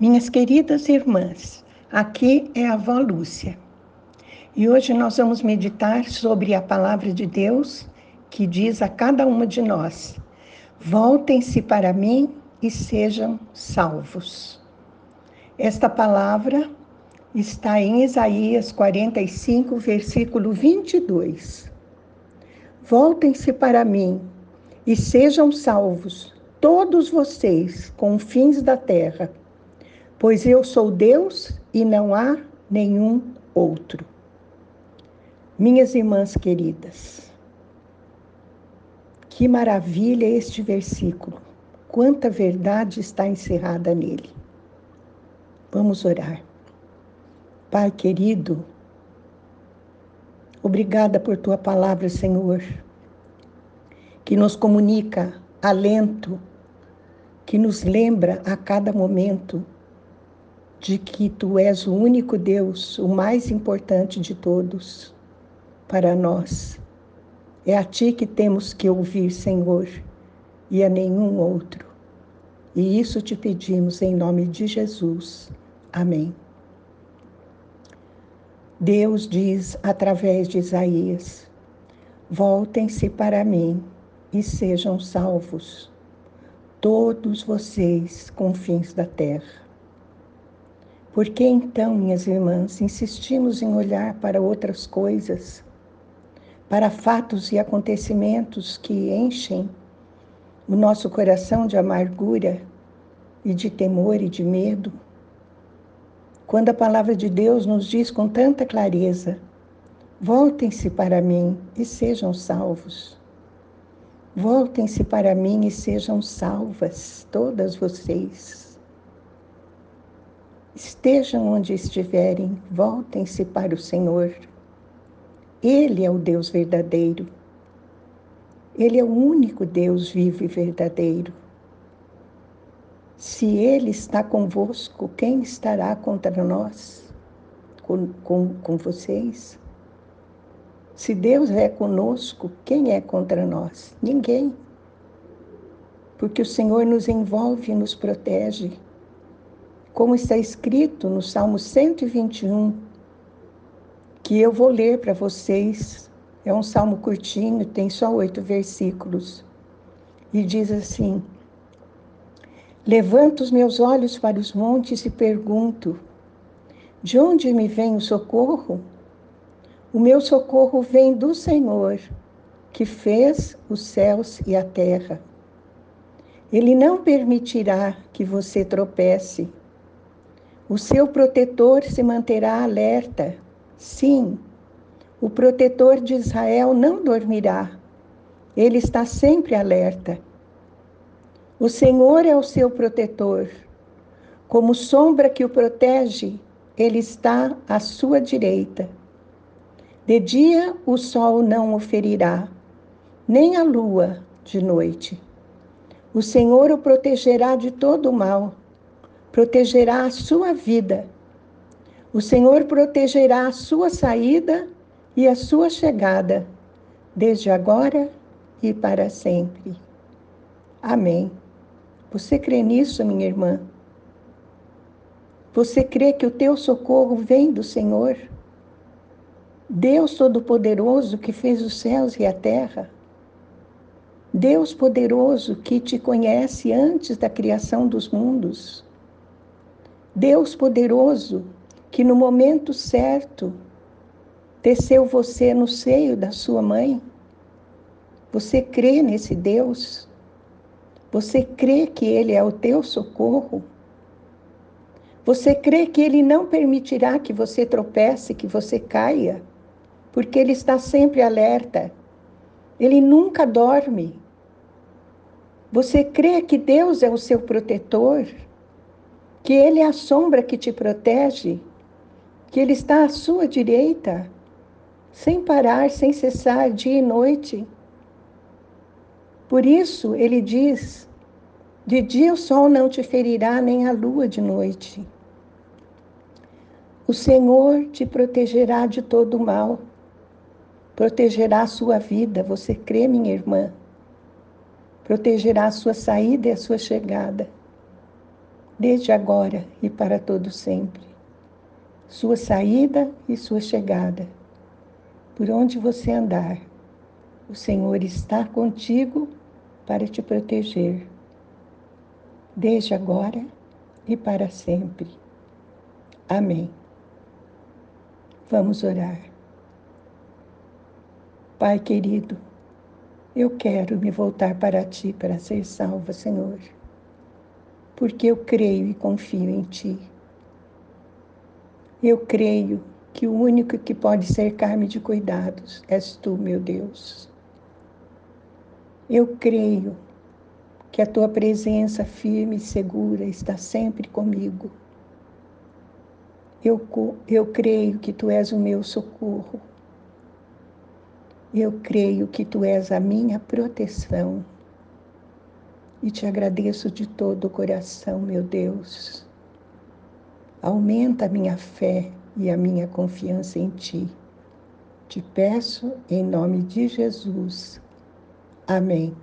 Minhas queridas irmãs, aqui é a avó Lúcia. E hoje nós vamos meditar sobre a palavra de Deus que diz a cada uma de nós: Voltem-se para mim e sejam salvos. Esta palavra está em Isaías 45, versículo 22. Voltem-se para mim e sejam salvos, todos vocês, confins da terra pois eu sou Deus e não há nenhum outro. Minhas irmãs queridas, que maravilha este versículo, quanta verdade está encerrada nele. Vamos orar. Pai querido, obrigada por tua palavra, Senhor, que nos comunica alento, que nos lembra a cada momento de que tu és o único Deus, o mais importante de todos para nós. É a ti que temos que ouvir, Senhor, e a nenhum outro. E isso te pedimos em nome de Jesus. Amém. Deus diz através de Isaías: Voltem-se para mim e sejam salvos, todos vocês confins da terra. Por que então, minhas irmãs, insistimos em olhar para outras coisas, para fatos e acontecimentos que enchem o nosso coração de amargura e de temor e de medo? Quando a palavra de Deus nos diz com tanta clareza: voltem-se para mim e sejam salvos. Voltem-se para mim e sejam salvas, todas vocês. Estejam onde estiverem, voltem-se para o Senhor. Ele é o Deus verdadeiro. Ele é o único Deus vivo e verdadeiro. Se Ele está convosco, quem estará contra nós? Com, com, com vocês? Se Deus é conosco, quem é contra nós? Ninguém. Porque o Senhor nos envolve e nos protege como está escrito no Salmo 121, que eu vou ler para vocês. É um salmo curtinho, tem só oito versículos. E diz assim: Levanto os meus olhos para os montes e pergunto: De onde me vem o socorro? O meu socorro vem do Senhor, que fez os céus e a terra. Ele não permitirá que você tropece o seu protetor se manterá alerta. Sim, o protetor de Israel não dormirá. Ele está sempre alerta. O Senhor é o seu protetor. Como sombra que o protege, ele está à sua direita. De dia o sol não o ferirá, nem a lua de noite. O Senhor o protegerá de todo o mal protegerá a sua vida. O Senhor protegerá a sua saída e a sua chegada, desde agora e para sempre. Amém. Você crê nisso, minha irmã? Você crê que o teu socorro vem do Senhor? Deus Todo-Poderoso que fez os céus e a terra? Deus poderoso que te conhece antes da criação dos mundos? Deus poderoso, que no momento certo teceu você no seio da sua mãe. Você crê nesse Deus? Você crê que Ele é o teu socorro? Você crê que Ele não permitirá que você tropece, que você caia? Porque Ele está sempre alerta. Ele nunca dorme. Você crê que Deus é o seu protetor? Que Ele é a sombra que te protege, que Ele está à sua direita, sem parar, sem cessar, dia e noite. Por isso, Ele diz: de dia o sol não te ferirá, nem a lua de noite. O Senhor te protegerá de todo o mal, protegerá a sua vida. Você crê, minha irmã? Protegerá a sua saída e a sua chegada desde agora e para todo sempre. Sua saída e sua chegada. Por onde você andar, o Senhor está contigo para te proteger, desde agora e para sempre. Amém. Vamos orar. Pai querido, eu quero me voltar para ti para ser salva, Senhor, porque eu creio e confio em ti. Eu creio que o único que pode cercar-me de cuidados és tu, meu Deus. Eu creio que a tua presença firme e segura está sempre comigo. Eu, eu creio que tu és o meu socorro. Eu creio que tu és a minha proteção. E te agradeço de todo o coração, meu Deus. Aumenta a minha fé e a minha confiança em ti. Te peço em nome de Jesus. Amém.